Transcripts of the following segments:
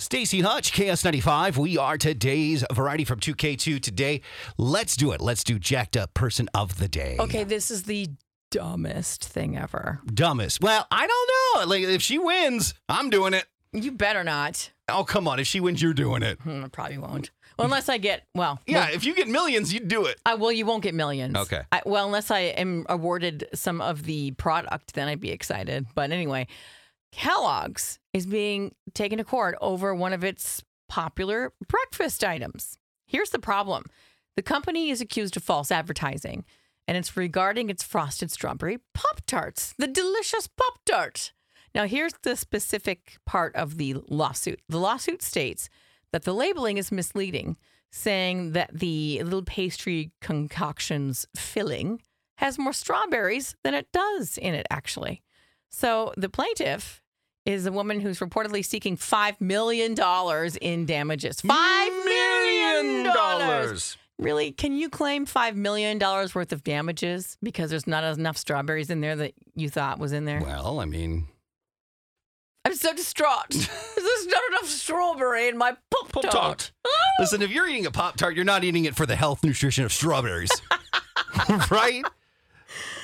Stacy Hutch, KS95. We are today's variety from 2K2 today. Let's do it. Let's do jacked up person of the day. Okay, this is the dumbest thing ever. Dumbest. Well, I don't know. Like if she wins, I'm doing it. You better not. Oh, come on. If she wins, you're doing it. Hmm, I probably won't. Well, unless I get well. Yeah, well, if you get millions, you'd do it. I, well, you won't get millions. Okay. I, well, unless I am awarded some of the product, then I'd be excited. But anyway, Kellogg's is being taken to court over one of its popular breakfast items. Here's the problem the company is accused of false advertising, and it's regarding its frosted strawberry Pop Tarts, the delicious Pop Tart. Now, here's the specific part of the lawsuit. The lawsuit states that the labeling is misleading, saying that the little pastry concoction's filling has more strawberries than it does in it, actually. So the plaintiff is a woman who's reportedly seeking $5 million in damages. $5 million! Really? Can you claim $5 million worth of damages because there's not enough strawberries in there that you thought was in there? Well, I mean, I'm so distraught. There's not enough strawberry in my Pop Pop Tart. Tart. Oh. Listen, if you're eating a Pop Tart, you're not eating it for the health nutrition of strawberries. right?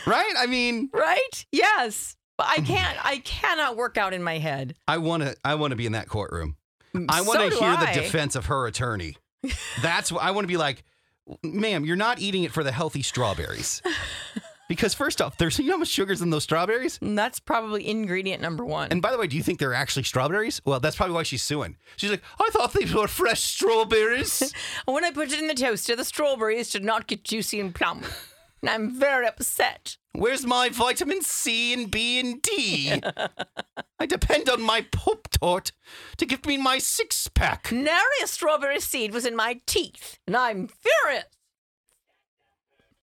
Right? I mean, Right? Yes. But I can't. I cannot work out in my head. I want to I want to be in that courtroom. Mm, I want to do hear I. the defense of her attorney. That's what I want to be like, ma'am, you're not eating it for the healthy strawberries. Because first off, there's you know how much sugar's in those strawberries? And That's probably ingredient number one. And by the way, do you think they're actually strawberries? Well, that's probably why she's suing. She's like, I thought these were fresh strawberries. when I put it in the toaster, the strawberries did not get juicy and plump. And I'm very upset. Where's my vitamin C and B and D? I depend on my Pop Tart to give me my six pack. Nary a strawberry seed was in my teeth, and I'm furious.